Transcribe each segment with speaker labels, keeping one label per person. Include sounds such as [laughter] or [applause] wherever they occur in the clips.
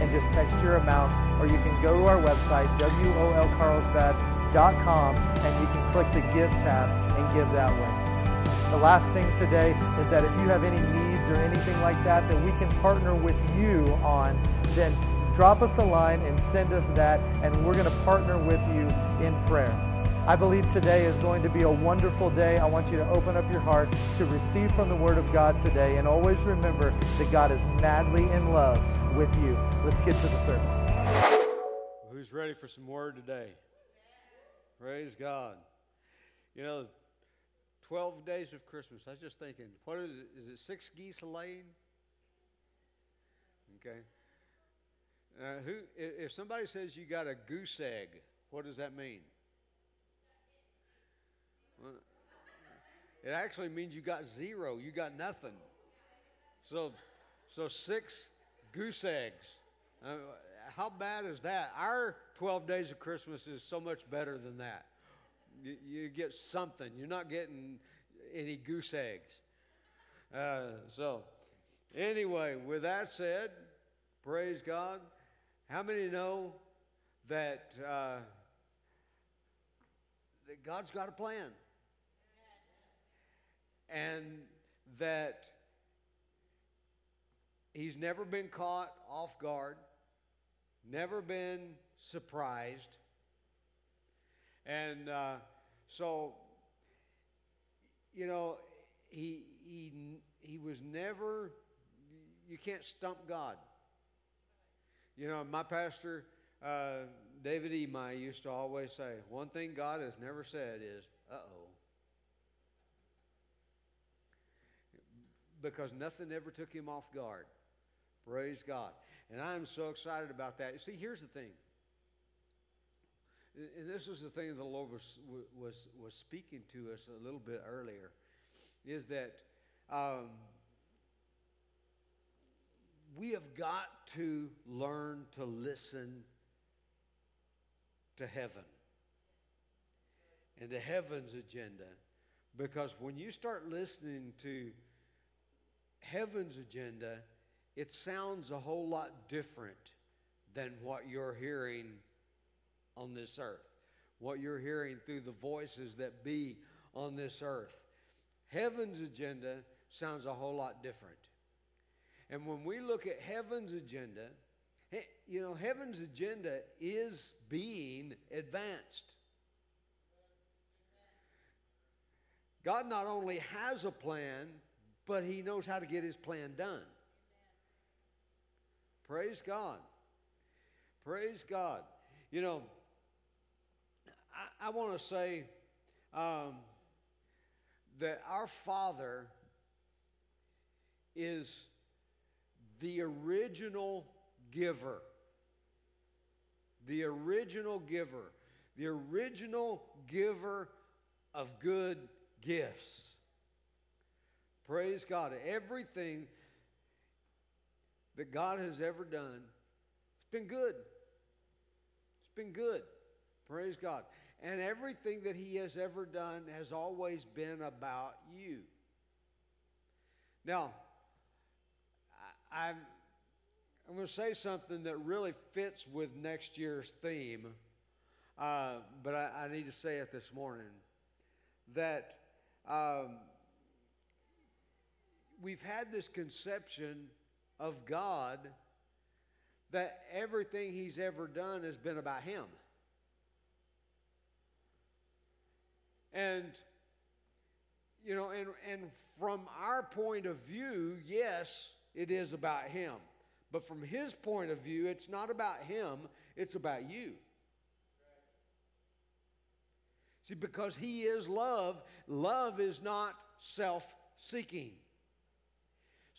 Speaker 1: and just text your amount, or you can go to our website, wolcarlsbad.com, and you can click the Give tab and give that way. The last thing today is that if you have any needs or anything like that that we can partner with you on, then drop us a line and send us that, and we're going to partner with you in prayer. I believe today is going to be a wonderful day. I want you to open up your heart to receive from the Word of God today, and always remember that God is madly in love with you. Let's get to the service.
Speaker 2: Who's ready for some Word today? Praise God. You know, 12 days of Christmas. I was just thinking, what is it? Is it six geese laying? Okay. Uh, who, if somebody says you got a goose egg, what does that mean? Well, it actually means you got zero. You got nothing. So, so six goose eggs. Uh, how bad is that? Our 12 days of Christmas is so much better than that you, you get something. You're not getting any goose eggs. Uh, so, anyway, with that said, praise God. How many know that, uh, that God's got a plan? And that He's never been caught off guard, never been surprised. And uh, so, you know, he, he, he was never, you can't stump God. You know, my pastor, uh, David Emai, used to always say, one thing God has never said is, uh oh. Because nothing ever took him off guard. Praise God. And I'm so excited about that. You See, here's the thing and this is the thing the Lord was, was, was speaking to us a little bit earlier, is that um, we have got to learn to listen to heaven and to heaven's agenda. Because when you start listening to heaven's agenda, it sounds a whole lot different than what you're hearing on this earth, what you're hearing through the voices that be on this earth. Heaven's agenda sounds a whole lot different. And when we look at heaven's agenda, you know, heaven's agenda is being advanced. God not only has a plan, but He knows how to get His plan done. Praise God. Praise God. You know, I, I want to say um, that our Father is the original giver. The original giver. The original giver of good gifts. Praise God. Everything that God has ever done, it's been good. It's been good. Praise God. And everything that He has ever done has always been about you. Now, I, am I'm going to say something that really fits with next year's theme, uh, but I, I, need to say it this morning. That um, we've had this conception of God that everything He's ever done has been about Him. And, you know, and, and from our point of view, yes, it is about Him. But from His point of view, it's not about Him, it's about you. See, because He is love, love is not self seeking.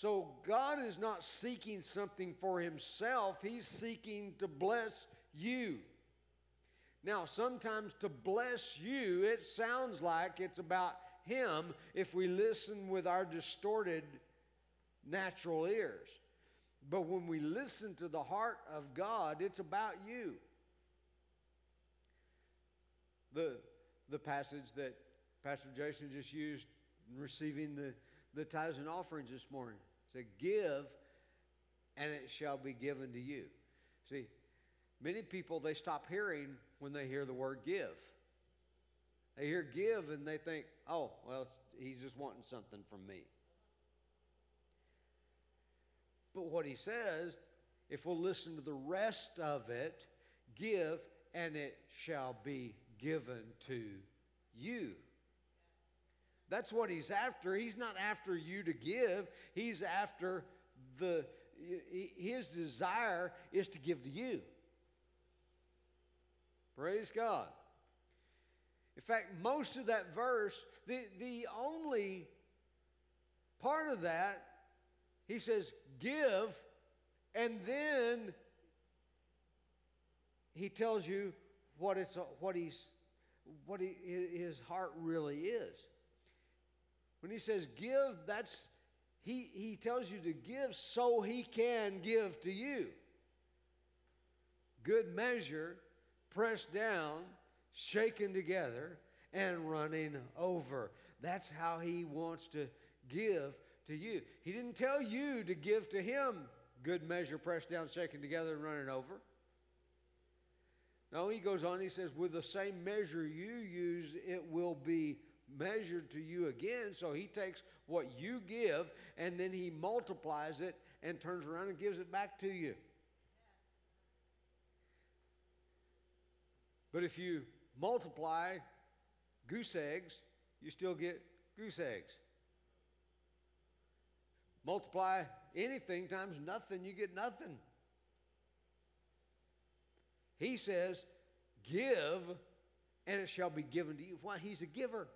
Speaker 2: So God is not seeking something for Himself, He's seeking to bless you. Now, sometimes to bless you, it sounds like it's about Him if we listen with our distorted natural ears. But when we listen to the heart of God, it's about you. The, the passage that Pastor Jason just used in receiving the, the tithes and offerings this morning said, Give, and it shall be given to you. See, many people, they stop hearing when they hear the word give. They hear give and they think, oh, well, he's just wanting something from me. But what he says, if we'll listen to the rest of it, give and it shall be given to you. That's what he's after. He's not after you to give, he's after the his desire is to give to you. Praise God. In fact, most of that verse, the, the only part of that, he says, give, and then he tells you what it's what he's what he, his heart really is. When he says give, that's he, he tells you to give so he can give to you. Good measure, pressed down, shaken together, and running over. That's how he wants to give to you. He didn't tell you to give to him good measure, pressed down, shaken together, and running over. No, he goes on, he says, with the same measure you use, it will be measured to you again. So he takes what you give and then he multiplies it and turns around and gives it back to you. But if you multiply goose eggs, you still get goose eggs. Multiply anything times nothing, you get nothing. He says, Give, and it shall be given to you. Why? He's a giver.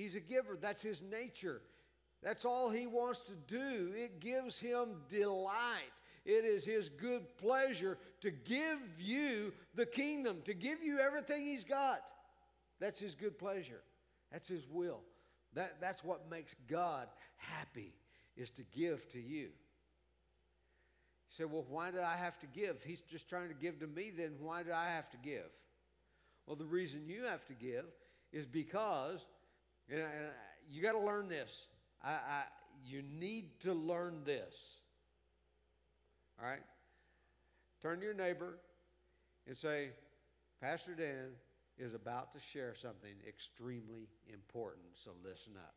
Speaker 2: He's a giver. That's his nature. That's all he wants to do. It gives him delight. It is his good pleasure to give you the kingdom, to give you everything he's got. That's his good pleasure. That's his will. That, that's what makes God happy, is to give to you. You say, well, why do I have to give? He's just trying to give to me, then why do I have to give? Well, the reason you have to give is because and, and uh, you got to learn this. I, I, you need to learn this. All right? Turn to your neighbor and say, Pastor Dan is about to share something extremely important, so listen up.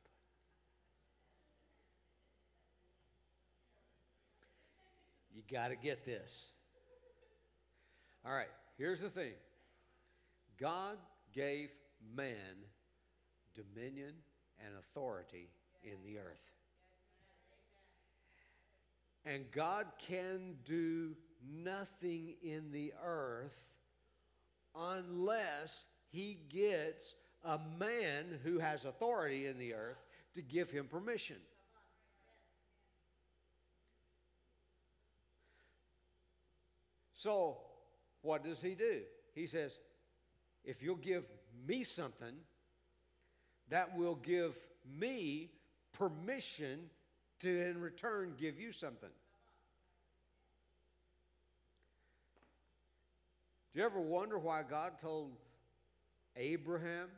Speaker 2: You got to get this. All right, here's the thing God gave man dominion and authority in the earth. And God can do nothing in the earth unless he gets a man who has authority in the earth to give him permission. So, what does he do? He says, if you'll give me something, that will give me permission to, in return, give you something. Do you ever wonder why God told Abraham,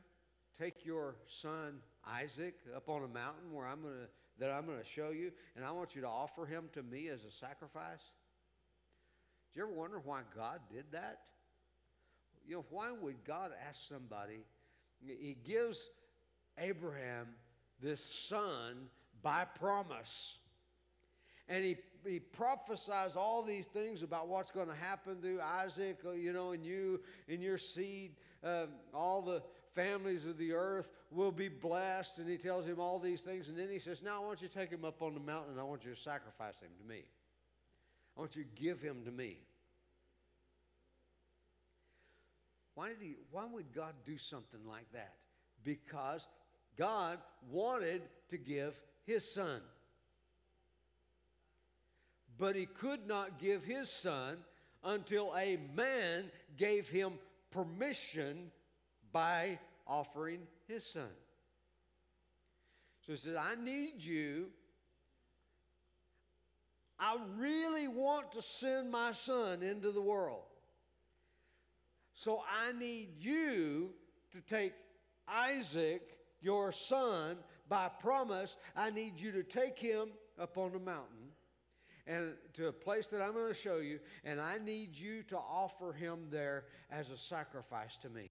Speaker 2: "Take your son Isaac up on a mountain where I'm to that I'm going to show you, and I want you to offer him to me as a sacrifice"? Do you ever wonder why God did that? You know, why would God ask somebody? He gives Abraham this son by promise. And he, he prophesies all these things about what's going to happen through Isaac, uh, you know, and you, in your seed. Uh, all the families of the earth will be blessed. And he tells him all these things. And then he says, Now I want you to take him up on the mountain and I want you to sacrifice him to me. I want you to give him to me. Why, did he, why would God do something like that? Because God wanted to give his son. But he could not give his son until a man gave him permission by offering his son. So he says, I need you. I really want to send my son into the world. So I need you to take Isaac, your son, by promise. I need you to take him up on the mountain and to a place that I'm going to show you, and I need you to offer him there as a sacrifice to me.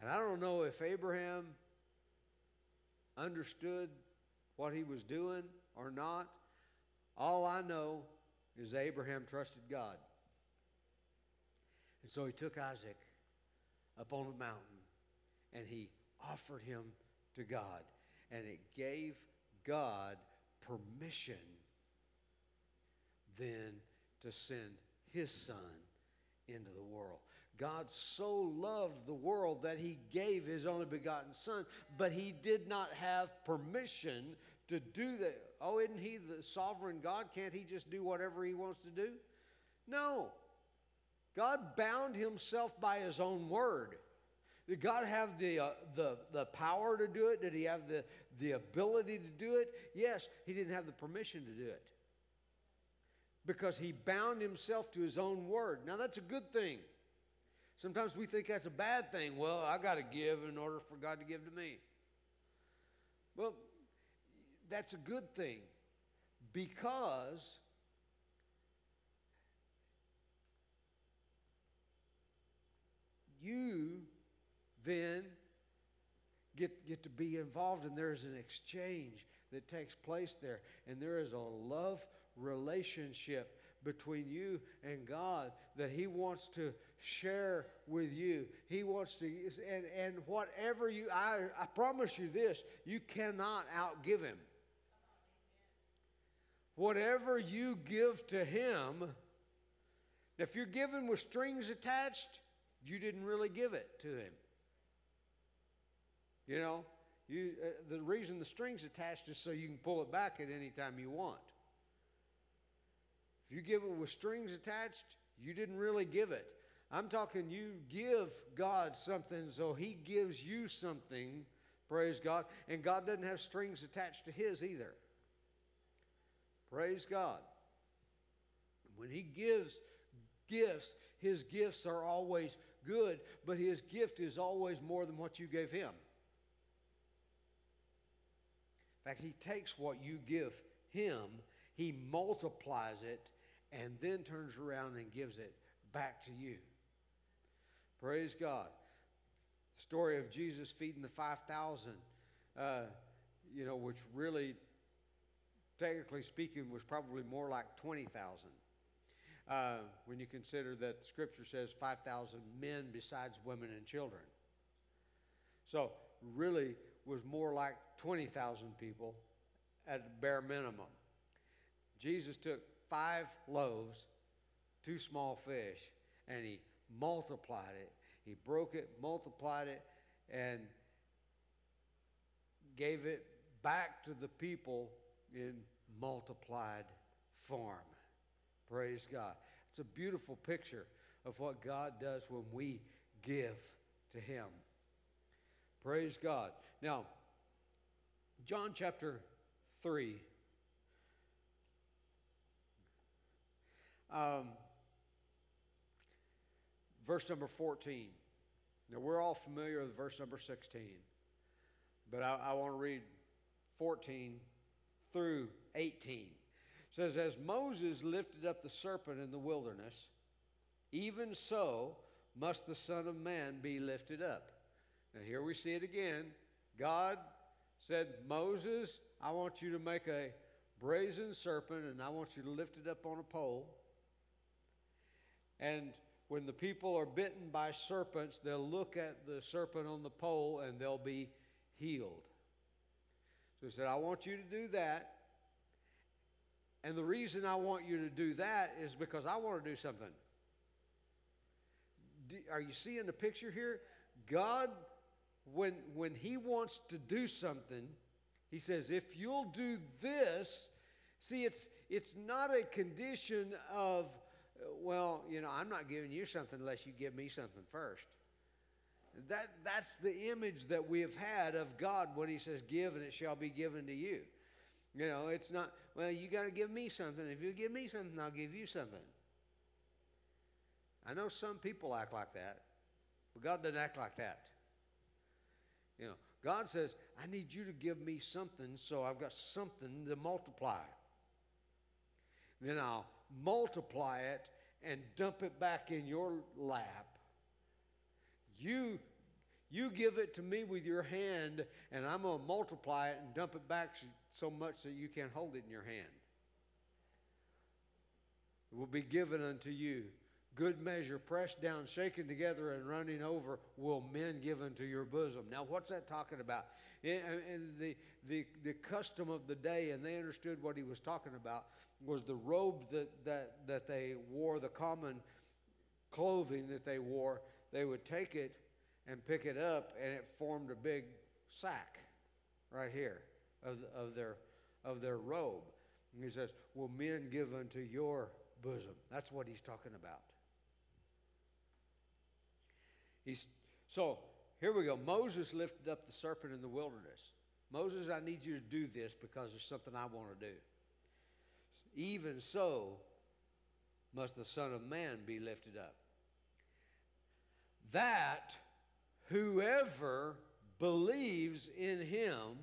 Speaker 2: And I don't know if Abraham understood what he was doing or not. All I know is Abraham trusted God. And so he took Isaac up on the mountain and he offered him to God. And it gave God permission then to send his son into the world. God so loved the world that he gave his only begotten son, but he did not have permission to do that. Oh, isn't he the sovereign God? Can't he just do whatever he wants to do? No. God bound himself by his own word. Did God have the, uh, the, the power to do it? Did he have the, the ability to do it? Yes, he didn't have the permission to do it. Because he bound himself to his own word. Now, that's a good thing. Sometimes we think that's a bad thing. Well, I got to give in order for God to give to me. Well, that's a good thing because you then get, get to be involved, and there's an exchange that takes place there, and there is a love relationship between you and God that He wants to share with you. He wants to, and, and whatever you, I, I promise you this, you cannot outgive Him. Whatever you give to Him, if you're given with strings attached, you didn't really give it to Him. You know, you, uh, the reason the string's attached is so you can pull it back at any time you want. If you give it with strings attached, you didn't really give it. I'm talking you give God something so He gives you something, praise God, and God doesn't have strings attached to His either. Praise God. When He gives gifts, His gifts are always good, but His gift is always more than what you gave Him. In fact, He takes what you give Him, He multiplies it, and then turns around and gives it back to you. Praise God. Story of Jesus feeding the 5,000, uh, you know, which really, technically speaking, was probably more like 20,000. Uh, when you consider that the scripture says 5,000 men besides women and children. So, really was more like 20,000 people at bare minimum. Jesus took five loaves, two small fish, and he multiplied it. He broke it, multiplied it, and gave it back to the people in multiplied form. Praise God. It's a beautiful picture of what God does when we give to Him. Praise God. Now, John chapter 3. Um, verse number 14. Now, we're all familiar with verse number 16, but I, I want to read 14 through 18. It says, As Moses lifted up the serpent in the wilderness, even so must the Son of Man be lifted up. Now, here we see it again. God said, Moses, I want you to make a brazen serpent and I want you to lift it up on a pole. And when the people are bitten by serpents, they'll look at the serpent on the pole and they'll be healed. So he said, I want you to do that. And the reason I want you to do that is because I want to do something. Are you seeing the picture here? God, when, when He wants to do something, He says, if you'll do this, see, it's, it's not a condition of, well, you know, I'm not giving you something unless you give me something first. That, that's the image that we have had of God when He says, Give and it shall be given to you. You know, it's not, well, you got to give me something. If you give me something, I'll give you something. I know some people act like that, but God doesn't act like that. You know, God says, I need you to give me something so I've got something to multiply. Then I'll multiply it and dump it back in your lap. You, you give it to me with your hand, and I'm going to multiply it and dump it back so much that you can't hold it in your hand. It will be given unto you good measure, pressed down, shaken together, and running over, will men give unto your bosom. Now, what's that talking about? And the, the, the custom of the day, and they understood what he was talking about, was the robes that, that, that they wore, the common clothing that they wore. They would take it and pick it up, and it formed a big sack right here of, of, their, of their robe. And he says, Will men give unto your bosom? That's what he's talking about. He's, so here we go. Moses lifted up the serpent in the wilderness. Moses, I need you to do this because there's something I want to do. Even so, must the Son of Man be lifted up. That whoever believes in him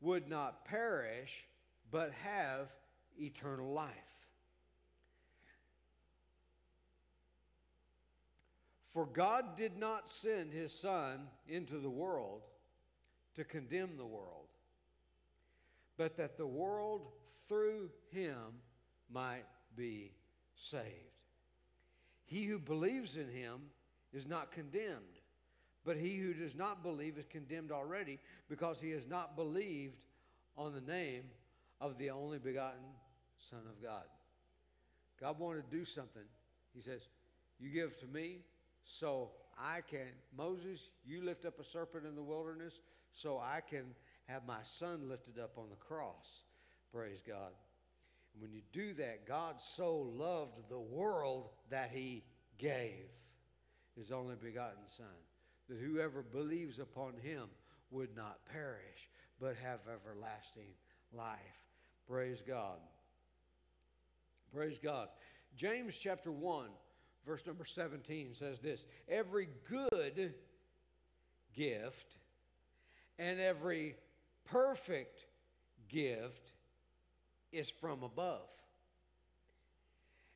Speaker 2: would not perish, but have eternal life. For God did not send his Son into the world to condemn the world, but that the world through him might be saved. He who believes in him is not condemned, but he who does not believe is condemned already because he has not believed on the name of the only begotten Son of God. God wanted to do something. He says, You give to me, so I can, Moses, you lift up a serpent in the wilderness so I can have my son lifted up on the cross. Praise God. And when you do that, God so loved the world that he gave his only begotten Son, that whoever believes upon him would not perish, but have everlasting life. Praise God. Praise God. James chapter 1 verse number 17 says this Every good gift and every perfect gift is from above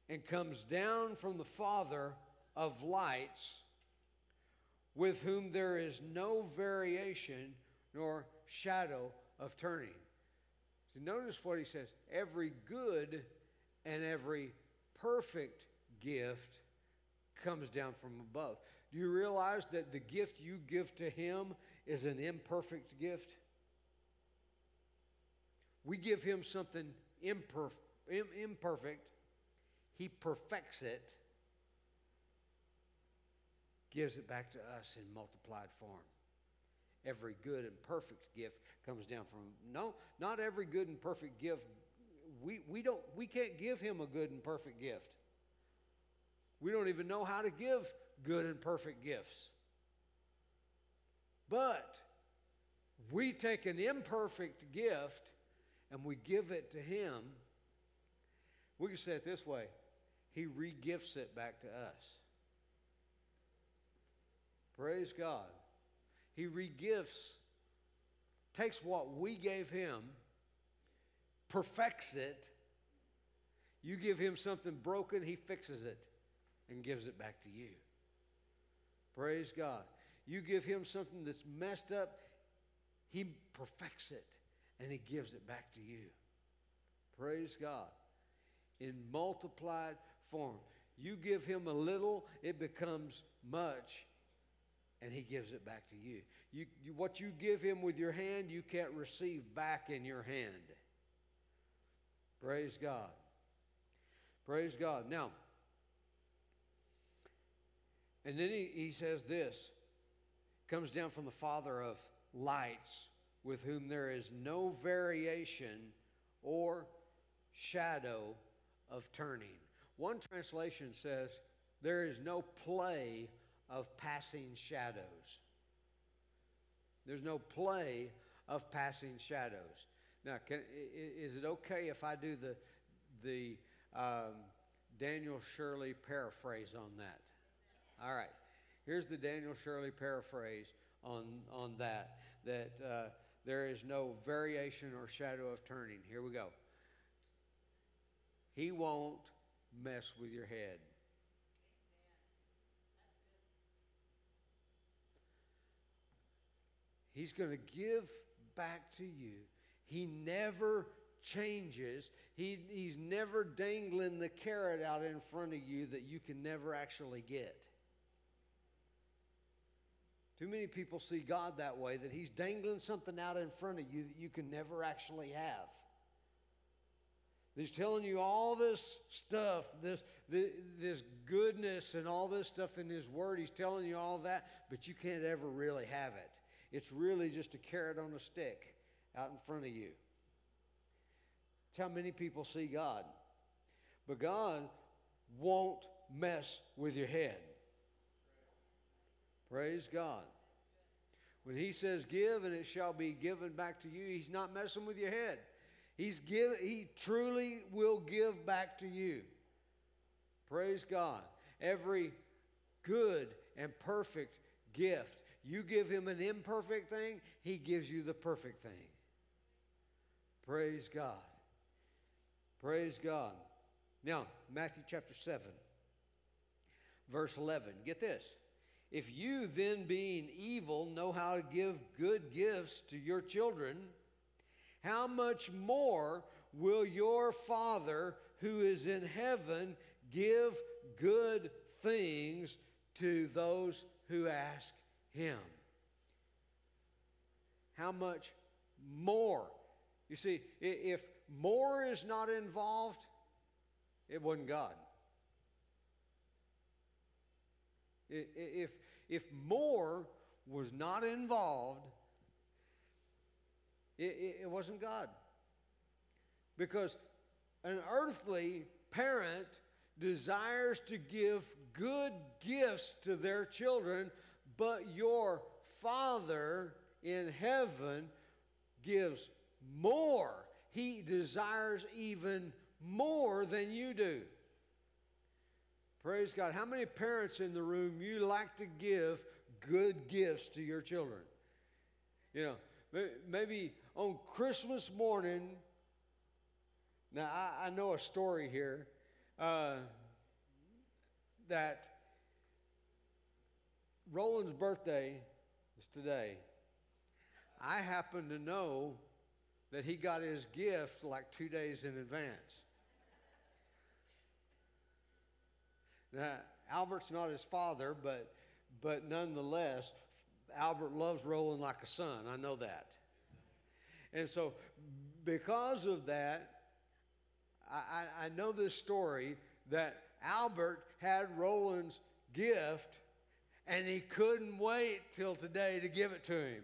Speaker 2: and comes down from the Father of lights, with whom there is no variation nor shadow of turning. So notice what he says every good and every perfect gift comes down from above. Do you realize that the gift you give to Him is an imperfect gift? We give Him something imperfect, He perfects it, gives it back to us in multiplied form. Every good and perfect gift comes down from no, not every good and perfect gift. We, we don't we can't give him a good and perfect gift. We don't even know how to give good and perfect gifts. But we take an imperfect gift and we give it to Him. We can say it this way He regifts it back to us. Praise God. He regifts, takes what we gave Him, perfects it. You give Him something broken, He fixes it and gives it back to you. Praise God. You give him something that's messed up, he perfects it and he gives it back to you. Praise God. In multiplied form. You give him a little, it becomes much, and he gives it back to you. You, you. What you give him with your hand, you can't receive back in your hand. Praise God. Praise God. Now, and then he, he says this comes down from the Father of lights, with whom there is no variation or shadow of turning. One translation says, There is no play of passing shadows. There's no play of passing shadows. Now, can, is it okay if I do the, the um, Daniel Shirley paraphrase on that? All right. Here's the Daniel Shirley paraphrase on, on that that uh, there is no variation or shadow of turning. Here we go. He won't mess with your head. He's going to give back to you. He never changes. He, he's never dangling the carrot out in front of you that you can never actually get. Too many people see God that way, that He's dangling something out in front of you that you can never actually have. He's telling you all this stuff, this, this goodness and all this stuff in His Word. He's telling you all that, but you can't ever really have it. It's really just a carrot on a stick out in front of you. That's how many people see God. But God won't mess with your head. Praise God. When he says give and it shall be given back to you, he's not messing with your head. He's give, he truly will give back to you. Praise God. Every good and perfect gift. You give him an imperfect thing, he gives you the perfect thing. Praise God. Praise God. Now, Matthew chapter 7, verse 11. Get this. If you, then being evil, know how to give good gifts to your children, how much more will your Father who is in heaven give good things to those who ask him? How much more? You see, if more is not involved, it wasn't God. If, if more was not involved, it, it wasn't God. Because an earthly parent desires to give good gifts to their children, but your Father in heaven gives more. He desires even more than you do. Praise God. How many parents in the room you like to give good gifts to your children? You know, maybe on Christmas morning. Now, I, I know a story here uh, that Roland's birthday is today. I happen to know that he got his gift like two days in advance. Now, Albert's not his father, but, but nonetheless, Albert loves Roland like a son. I know that. And so, because of that, I, I know this story that Albert had Roland's gift and he couldn't wait till today to give it to him.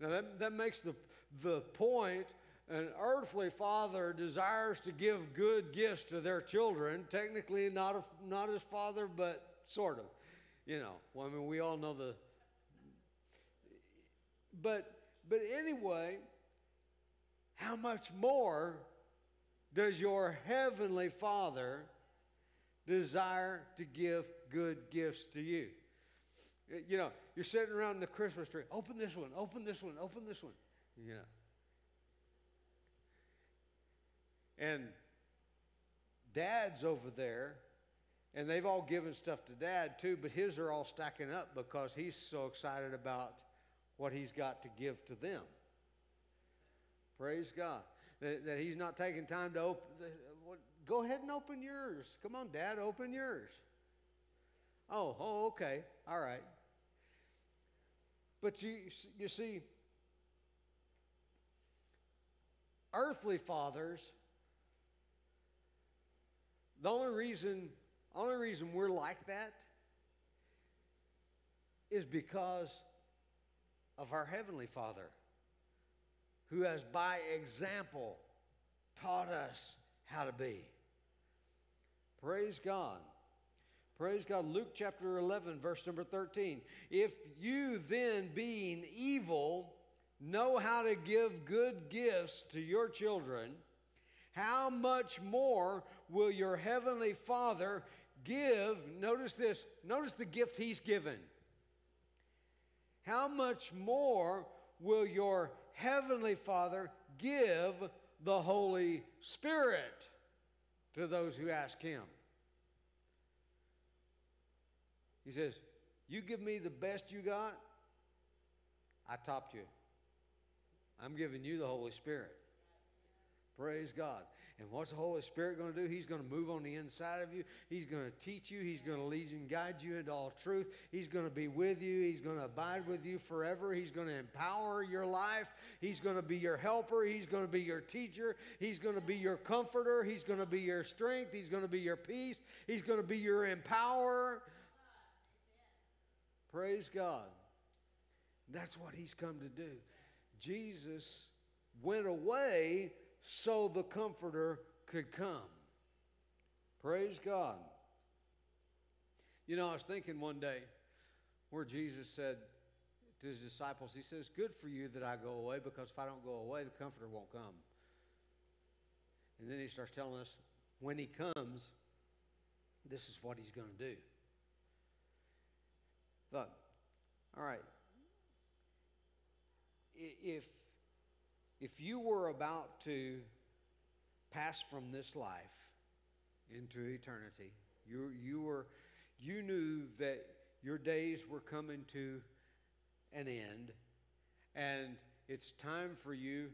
Speaker 2: Now, that, that makes the, the point an earthly father desires to give good gifts to their children, technically not, a, not his father, but sort of. You know, well, I mean, we all know the. But, but anyway, how much more does your heavenly father desire to give good gifts to you? You know, you're sitting around the Christmas tree. Open this one, open this one, open this one. You know. And dad's over there, and they've all given stuff to dad too, but his are all stacking up because he's so excited about what he's got to give to them. Praise God. That, that he's not taking time to open. Go ahead and open yours. Come on, Dad, open yours. Oh, oh, okay. All right. But you, you see, earthly fathers the only reason, only reason we're like that is because of our Heavenly Father who has by example taught us how to be. Praise God. Praise God. Luke chapter 11, verse number 13. If you then, being evil, know how to give good gifts to your children, how much more will your heavenly Father give? Notice this, notice the gift he's given. How much more will your heavenly Father give the Holy Spirit to those who ask him? He says, You give me the best you got, I topped you. I'm giving you the Holy Spirit. Praise God. And what's the Holy Spirit going to do? He's going to move on the inside of you. He's going to teach you. He's going to lead you and guide you into all truth. He's going to be with you. He's going to abide with you forever. He's going to empower your life. He's going to be your helper. He's going to be your teacher. He's going to be your comforter. He's going to be your strength. He's going to be your peace. He's going to be your empower. Praise God. That's what He's come to do. Jesus went away so the Comforter could come. Praise God. You know, I was thinking one day where Jesus said to his disciples, He says, Good for you that I go away because if I don't go away, the Comforter won't come. And then he starts telling us when he comes, this is what he's going to do. Thought, all right, if if you were about to pass from this life into eternity, you, you, were, you knew that your days were coming to an end, and it's time for you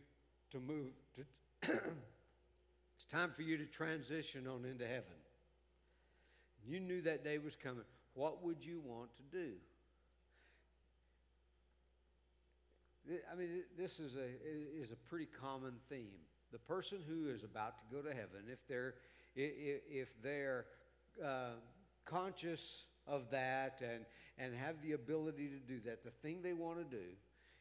Speaker 2: to move to [clears throat] it's time for you to transition on into heaven. You knew that day was coming. What would you want to do? I mean, this is a, is a pretty common theme. The person who is about to go to heaven, if they're, if they're uh, conscious of that and, and have the ability to do that, the thing they want to do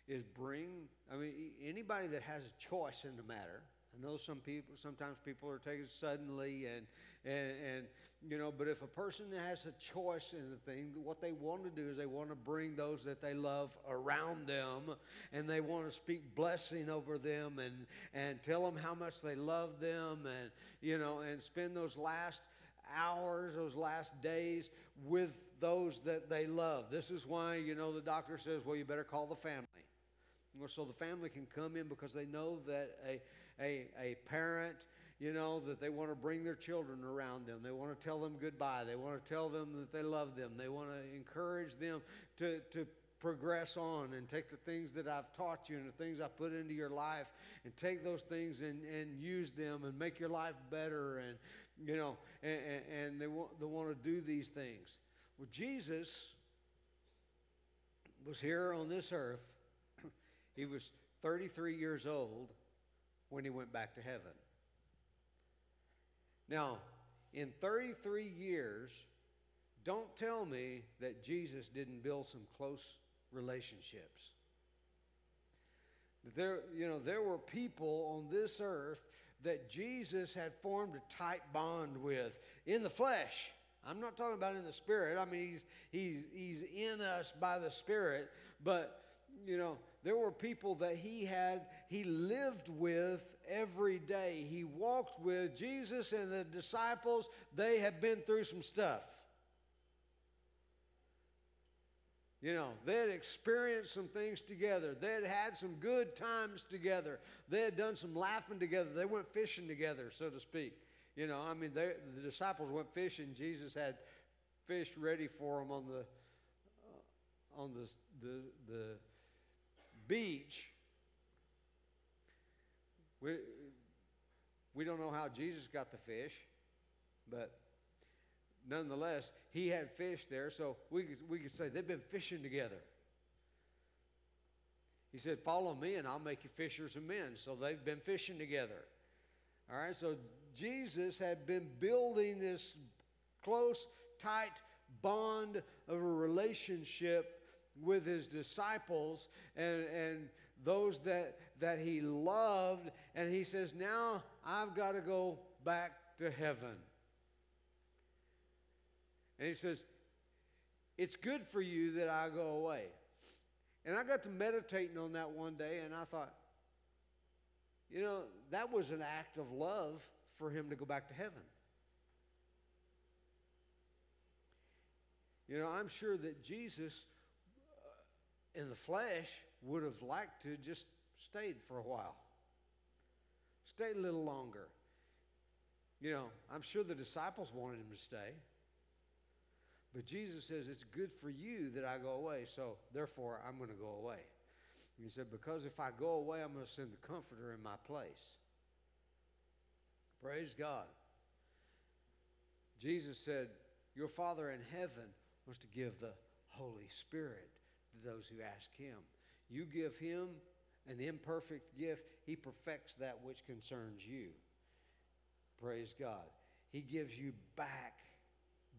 Speaker 2: is bring, I mean, anybody that has a choice in the matter, I know some people, sometimes people are taken suddenly and, and, and you know, but if a person has a choice in the thing, what they want to do is they want to bring those that they love around them and they want to speak blessing over them and, and tell them how much they love them and, you know, and spend those last hours, those last days with those that they love. This is why, you know, the doctor says, well, you better call the family. So the family can come in because they know that a, a, a parent you know, that they want to bring their children around them. They want to tell them goodbye. They want to tell them that they love them. They want to encourage them to, to progress on and take the things that I've taught you and the things I've put into your life and take those things and, and use them and make your life better and, you know, and, and they, want, they want to do these things. Well, Jesus was here on this earth. [clears throat] he was 33 years old when he went back to heaven. Now, in 33 years, don't tell me that Jesus didn't build some close relationships. There, you know, there were people on this earth that Jesus had formed a tight bond with in the flesh. I'm not talking about in the spirit. I mean, he's, he's, he's in us by the spirit, but, you know, there were people that he had, he lived with every day. He walked with Jesus and the disciples. They had been through some stuff. You know, they had experienced some things together. They had had some good times together. They had done some laughing together. They went fishing together, so to speak. You know, I mean, they, the disciples went fishing. Jesus had fish ready for them on the uh, on the, the the beach we, we don't know how Jesus got the fish, but nonetheless, he had fish there, so we we could say they've been fishing together. He said, Follow me, and I'll make you fishers of men. So they've been fishing together. All right, so Jesus had been building this close, tight bond of a relationship with his disciples, and, and those that, that he loved, and he says, Now I've got to go back to heaven. And he says, It's good for you that I go away. And I got to meditating on that one day, and I thought, you know, that was an act of love for him to go back to heaven. You know, I'm sure that Jesus in the flesh would have liked to just stayed for a while. Stayed a little longer. You know, I'm sure the disciples wanted him to stay. But Jesus says, It's good for you that I go away, so therefore I'm going to go away. And he said, Because if I go away, I'm going to send the Comforter in my place. Praise God. Jesus said, Your Father in heaven wants to give the Holy Spirit to those who ask Him. You give Him an imperfect gift, He perfects that which concerns you. Praise God. He gives you back,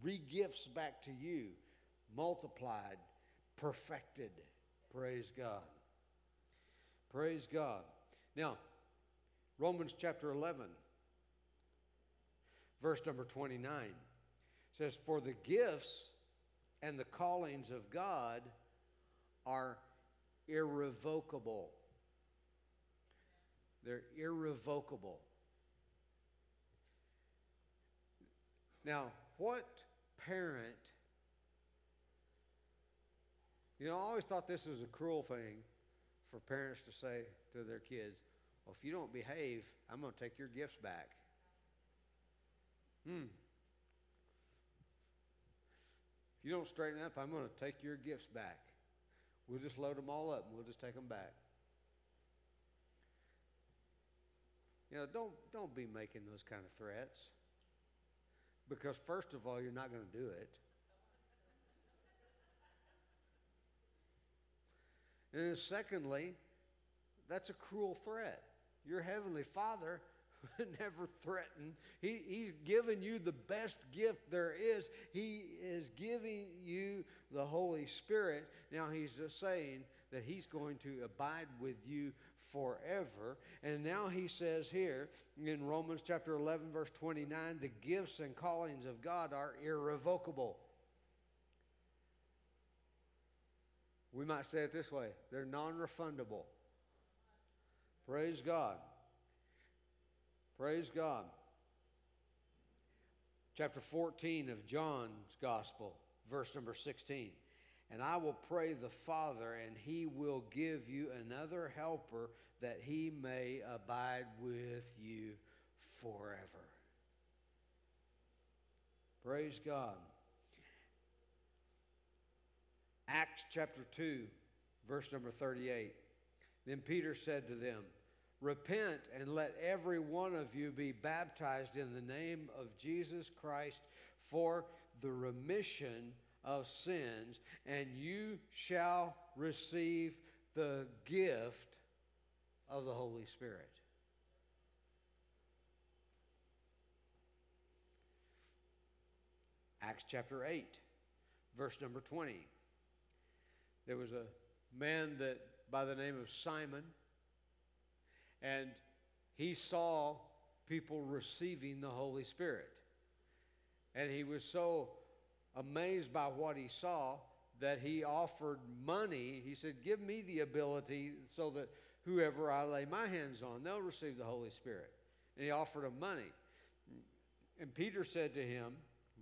Speaker 2: re-gifts back to you, multiplied, perfected. Praise God. Praise God. Now, Romans chapter 11, verse number 29 says, For the gifts and the callings of God are irrevocable. They're irrevocable. Now, what parent, you know, I always thought this was a cruel thing for parents to say to their kids, well, if you don't behave, I'm going to take your gifts back. Hmm. If you don't straighten up, I'm going to take your gifts back. We'll just load them all up and we'll just take them back. You know, don't, don't be making those kind of threats. Because, first of all, you're not going to do it. And then, secondly, that's a cruel threat. Your Heavenly Father [laughs] never threatened. He, he's given you the best gift there is. He is giving you the Holy Spirit. Now, He's just saying that He's going to abide with you forever. And now He says here in Romans chapter 11, verse 29, the gifts and callings of God are irrevocable. We might say it this way they're non refundable. Praise God. Praise God. Chapter 14 of John's Gospel, verse number 16. And I will pray the Father, and he will give you another helper that he may abide with you forever. Praise God. Acts chapter 2, verse number 38. Then Peter said to them, Repent and let every one of you be baptized in the name of Jesus Christ for the remission of sins, and you shall receive the gift of the Holy Spirit. Acts chapter 8, verse number 20. There was a man that by the name of Simon and he saw people receiving the Holy Spirit. And he was so amazed by what he saw that he offered money. He said, Give me the ability so that whoever I lay my hands on, they'll receive the Holy Spirit. And he offered him money. And Peter said to him,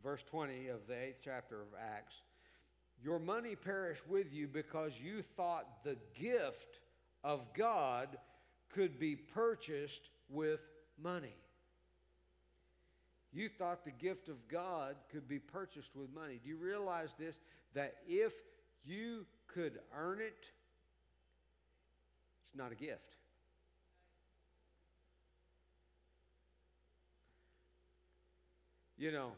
Speaker 2: verse 20 of the eighth chapter of Acts, Your money perish with you because you thought the gift of God could be purchased with money. You thought the gift of God could be purchased with money. Do you realize this? That if you could earn it, it's not a gift. You know,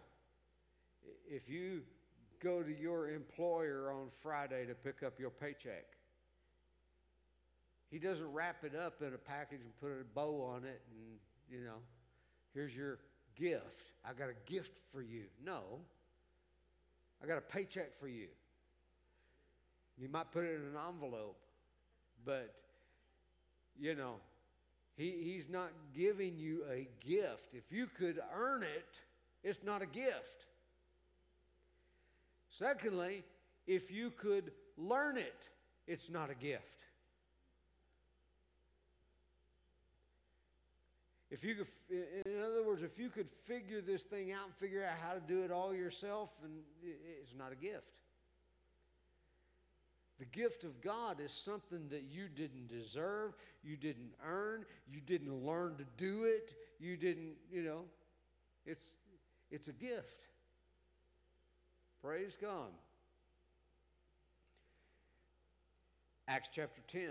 Speaker 2: if you go to your employer on Friday to pick up your paycheck, he doesn't wrap it up in a package and put a bow on it and, you know, here's your gift. I got a gift for you. No. I got a paycheck for you. You might put it in an envelope, but you know, he, he's not giving you a gift. If you could earn it, it's not a gift. Secondly, if you could learn it, it's not a gift. If you could, in other words, if you could figure this thing out and figure out how to do it all yourself, and it's not a gift. The gift of God is something that you didn't deserve, you didn't earn, you didn't learn to do it, you didn't, you know, it's it's a gift. Praise God. Acts chapter 10,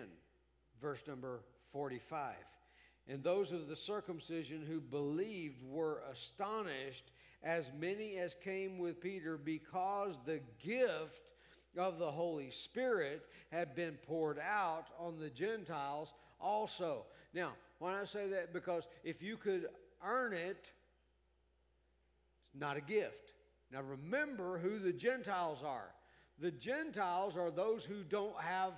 Speaker 2: verse number 45. And those of the circumcision who believed were astonished, as many as came with Peter, because the gift of the Holy Spirit had been poured out on the Gentiles also. Now, when I say that, because if you could earn it, it's not a gift. Now, remember who the Gentiles are. The Gentiles are those who don't have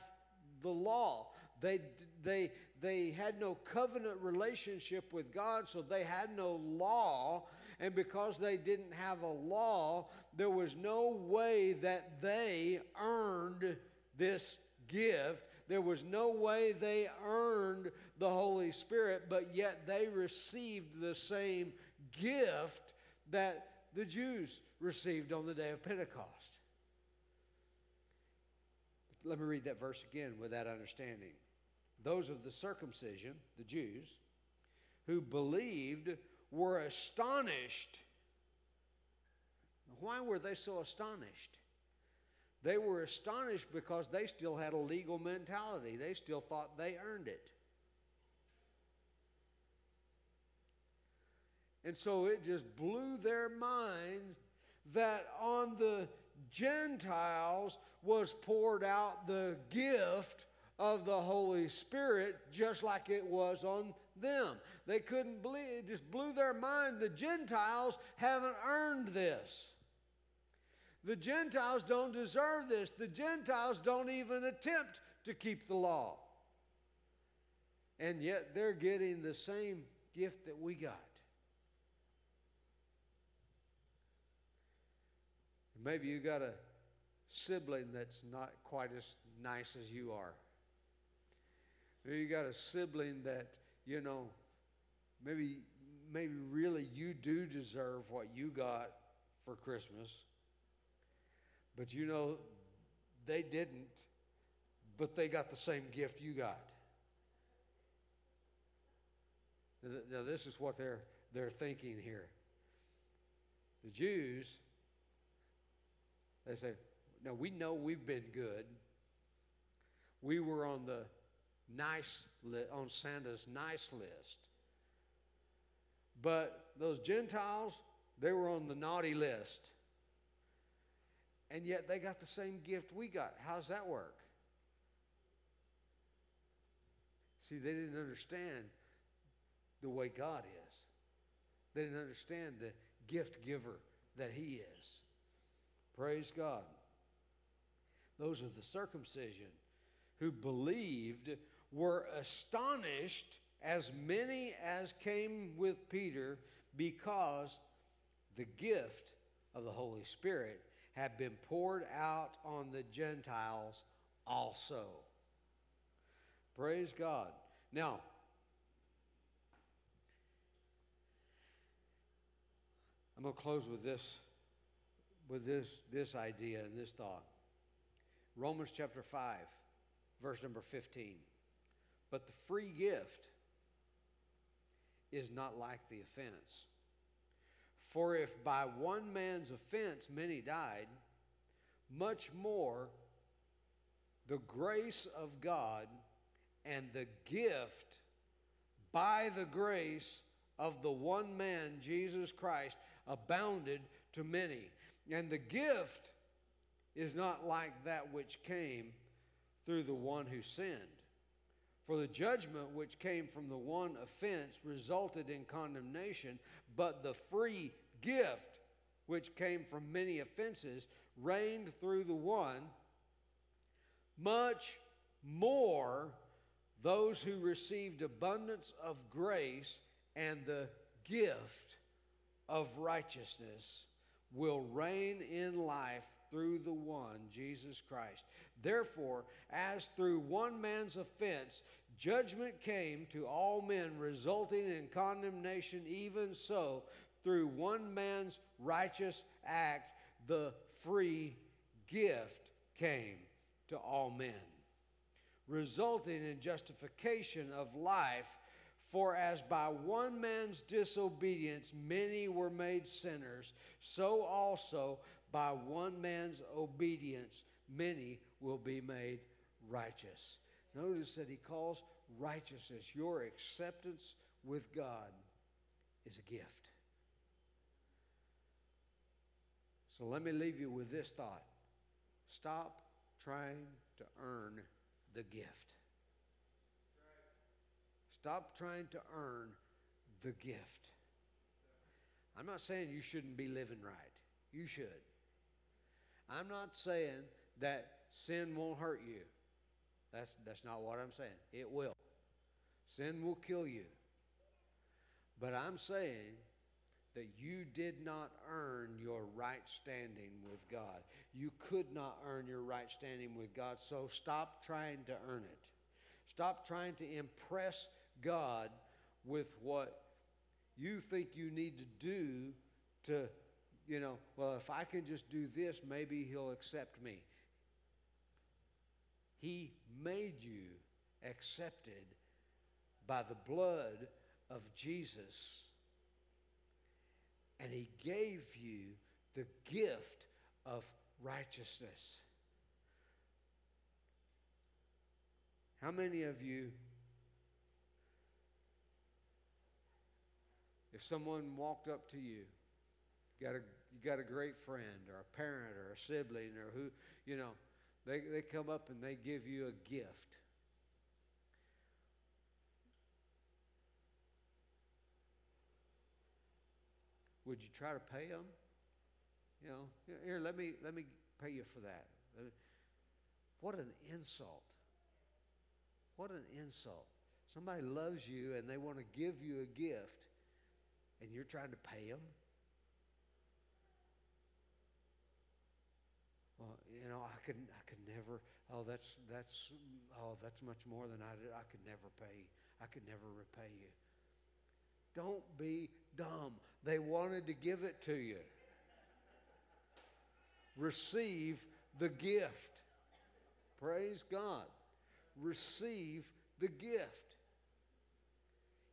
Speaker 2: the law. They, they, they had no covenant relationship with God, so they had no law. And because they didn't have a law, there was no way that they earned this gift. There was no way they earned the Holy Spirit, but yet they received the same gift that the Jews received on the day of Pentecost. Let me read that verse again with that understanding those of the circumcision, the Jews, who believed were astonished. Why were they so astonished? They were astonished because they still had a legal mentality. They still thought they earned it. And so it just blew their mind that on the Gentiles was poured out the gift of the Holy Spirit just like it was on them. They couldn't believe, it just blew their mind. The Gentiles haven't earned this. The Gentiles don't deserve this. The Gentiles don't even attempt to keep the law. And yet they're getting the same gift that we got. Maybe you got a sibling that's not quite as nice as you are. Maybe you got a sibling that, you know, maybe maybe really you do deserve what you got for Christmas. But you know, they didn't, but they got the same gift you got. Now, this is what they're, they're thinking here. The Jews, they say, now we know we've been good. We were on the nice li- on Santa's nice list. But those Gentiles, they were on the naughty list. And yet they got the same gift we got. How's that work? See, they didn't understand the way God is. They didn't understand the gift giver that He is. Praise God. Those are the circumcision who believed were astonished, as many as came with Peter, because the gift of the Holy Spirit had been poured out on the Gentiles also. Praise God. Now, I'm going to close with this with this this idea and this thought. Romans chapter 5 verse number 15. But the free gift is not like the offense. For if by one man's offense many died, much more the grace of God and the gift by the grace of the one man, Jesus Christ, abounded to many. And the gift is not like that which came through the one who sinned. For the judgment which came from the one offense resulted in condemnation, but the free gift which came from many offenses reigned through the one. Much more those who received abundance of grace and the gift of righteousness will reign in life through the one, Jesus Christ. Therefore, as through one man's offense, judgment came to all men, resulting in condemnation, even so, through one man's righteous act, the free gift came to all men, resulting in justification of life. For as by one man's disobedience many were made sinners, so also by one man's obedience many will be made righteous. Notice that he calls righteousness, your acceptance with God, is a gift. So let me leave you with this thought stop trying to earn the gift. Stop trying to earn the gift. I'm not saying you shouldn't be living right. You should. I'm not saying that sin won't hurt you. That's, that's not what I'm saying. It will. Sin will kill you. But I'm saying that you did not earn your right standing with God. You could not earn your right standing with God, so stop trying to earn it. Stop trying to impress God with what you think you need to do to, you know, well, if I can just do this, maybe He'll accept me. He made you accepted by the blood of Jesus and he gave you the gift of righteousness. How many of you, if someone walked up to you, got a, you got a great friend or a parent or a sibling or who, you know, they, they come up and they give you a gift. Would you try to pay them? You know, here, let me, let me pay you for that. What an insult. What an insult. Somebody loves you and they want to give you a gift and you're trying to pay them? Well, you know, I could, I never, oh, that's, that's, oh, that's much more than I did. I could never pay. I could never repay you. Don't be dumb. They wanted to give it to you. Receive the gift. Praise God. Receive the gift.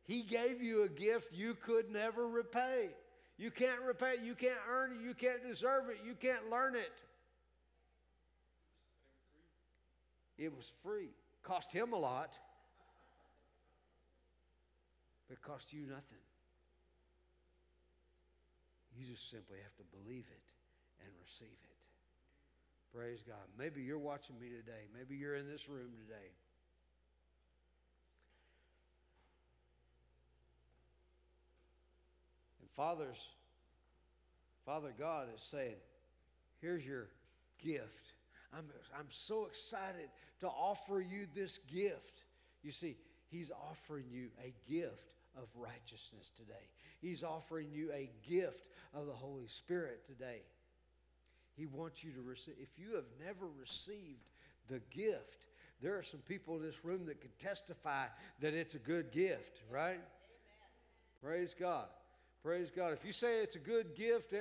Speaker 2: He gave you a gift you could never repay. You can't repay. You can't earn it. You can't deserve it. You can't learn it. It was free. Cost him a lot, but cost you nothing. You just simply have to believe it and receive it. Praise God. Maybe you're watching me today. Maybe you're in this room today. And fathers, Father God is saying, here's your gift. I'm, I'm so excited to offer you this gift. You see, He's offering you a gift of righteousness today. He's offering you a gift of the Holy Spirit today. He wants you to receive. If you have never received the gift, there are some people in this room that can testify that it's a good gift, right? Amen. Praise God. Praise God. If you say it's a good gift, eh,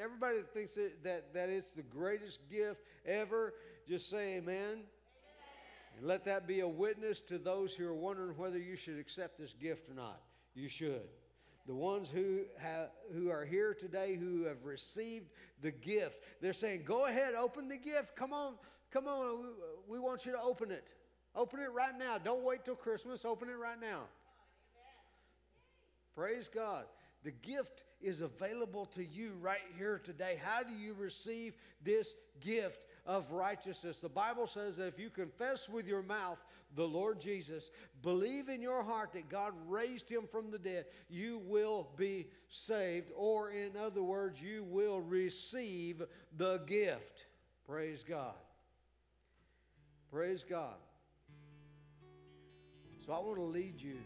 Speaker 2: everybody thinks that, that, that it's the greatest gift ever, just say amen. amen. And let that be a witness to those who are wondering whether you should accept this gift or not. You should the ones who, have, who are here today who have received the gift. They're saying, Go ahead, open the gift. Come on, come on. We, we want you to open it. Open it right now. Don't wait till Christmas. Open it right now. Praise God. The gift is available to you right here today. How do you receive this gift of righteousness? The Bible says that if you confess with your mouth the Lord Jesus, believe in your heart that God raised him from the dead, you will be saved. Or, in other words, you will receive the gift. Praise God. Praise God. So I want to lead you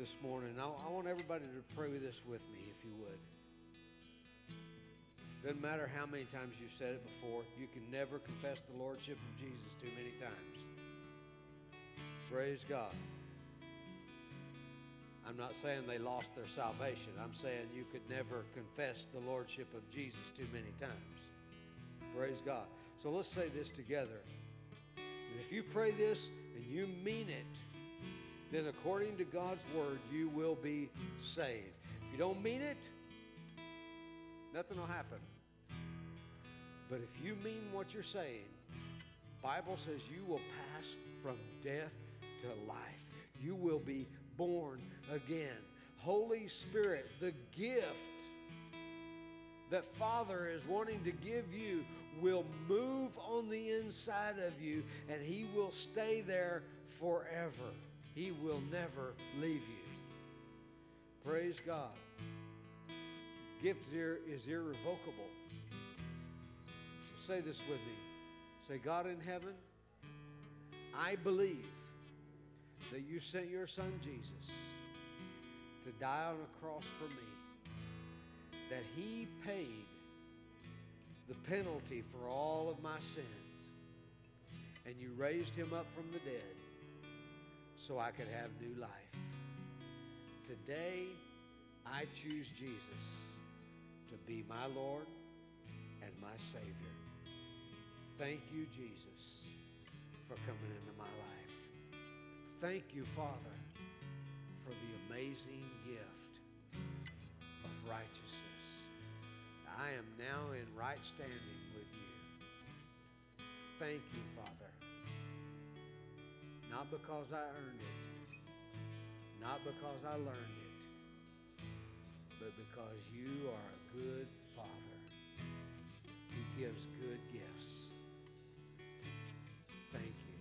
Speaker 2: this morning. I, I want everybody to pray this with me, if you would. Doesn't matter how many times you've said it before, you can never confess the Lordship of Jesus too many times. Praise God. I'm not saying they lost their salvation. I'm saying you could never confess the Lordship of Jesus too many times. Praise God. So let's say this together. And if you pray this and you mean it, then according to God's word, you will be saved. If you don't mean it, nothing will happen. But if you mean what you're saying, Bible says you will pass from death to life. You will be born again. Holy Spirit, the gift that Father is wanting to give you will move on the inside of you and He will stay there forever. He will never leave you. Praise God. Gift is irrevocable. So say this with me. Say, God in heaven, I believe that you sent your son Jesus to die on a cross for me, that he paid the penalty for all of my sins, and you raised him up from the dead so I could have new life. Today, I choose Jesus to be my Lord and my Savior. Thank you, Jesus, for coming into my life. Thank you, Father, for the amazing gift of righteousness. I am now in right standing with you. Thank you, Father. Not because I earned it, not because I learned it, but because you are a good Father who gives good gifts. Thank you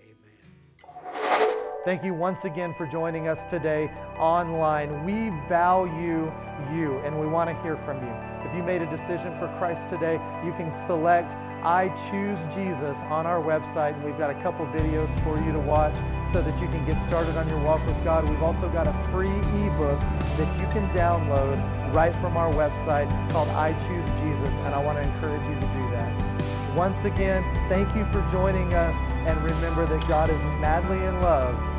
Speaker 2: Amen.
Speaker 1: Thank you once again for joining us today online. We value you and we want to hear from you. If you made a decision for Christ today, you can select I Choose Jesus on our website, and we've got a couple videos for you to watch so that you can get started on your walk with God. We've also got a free ebook that you can download right from our website called I Choose Jesus, and I want to encourage you to do that. Once again, thank you for joining us, and remember that God is madly in love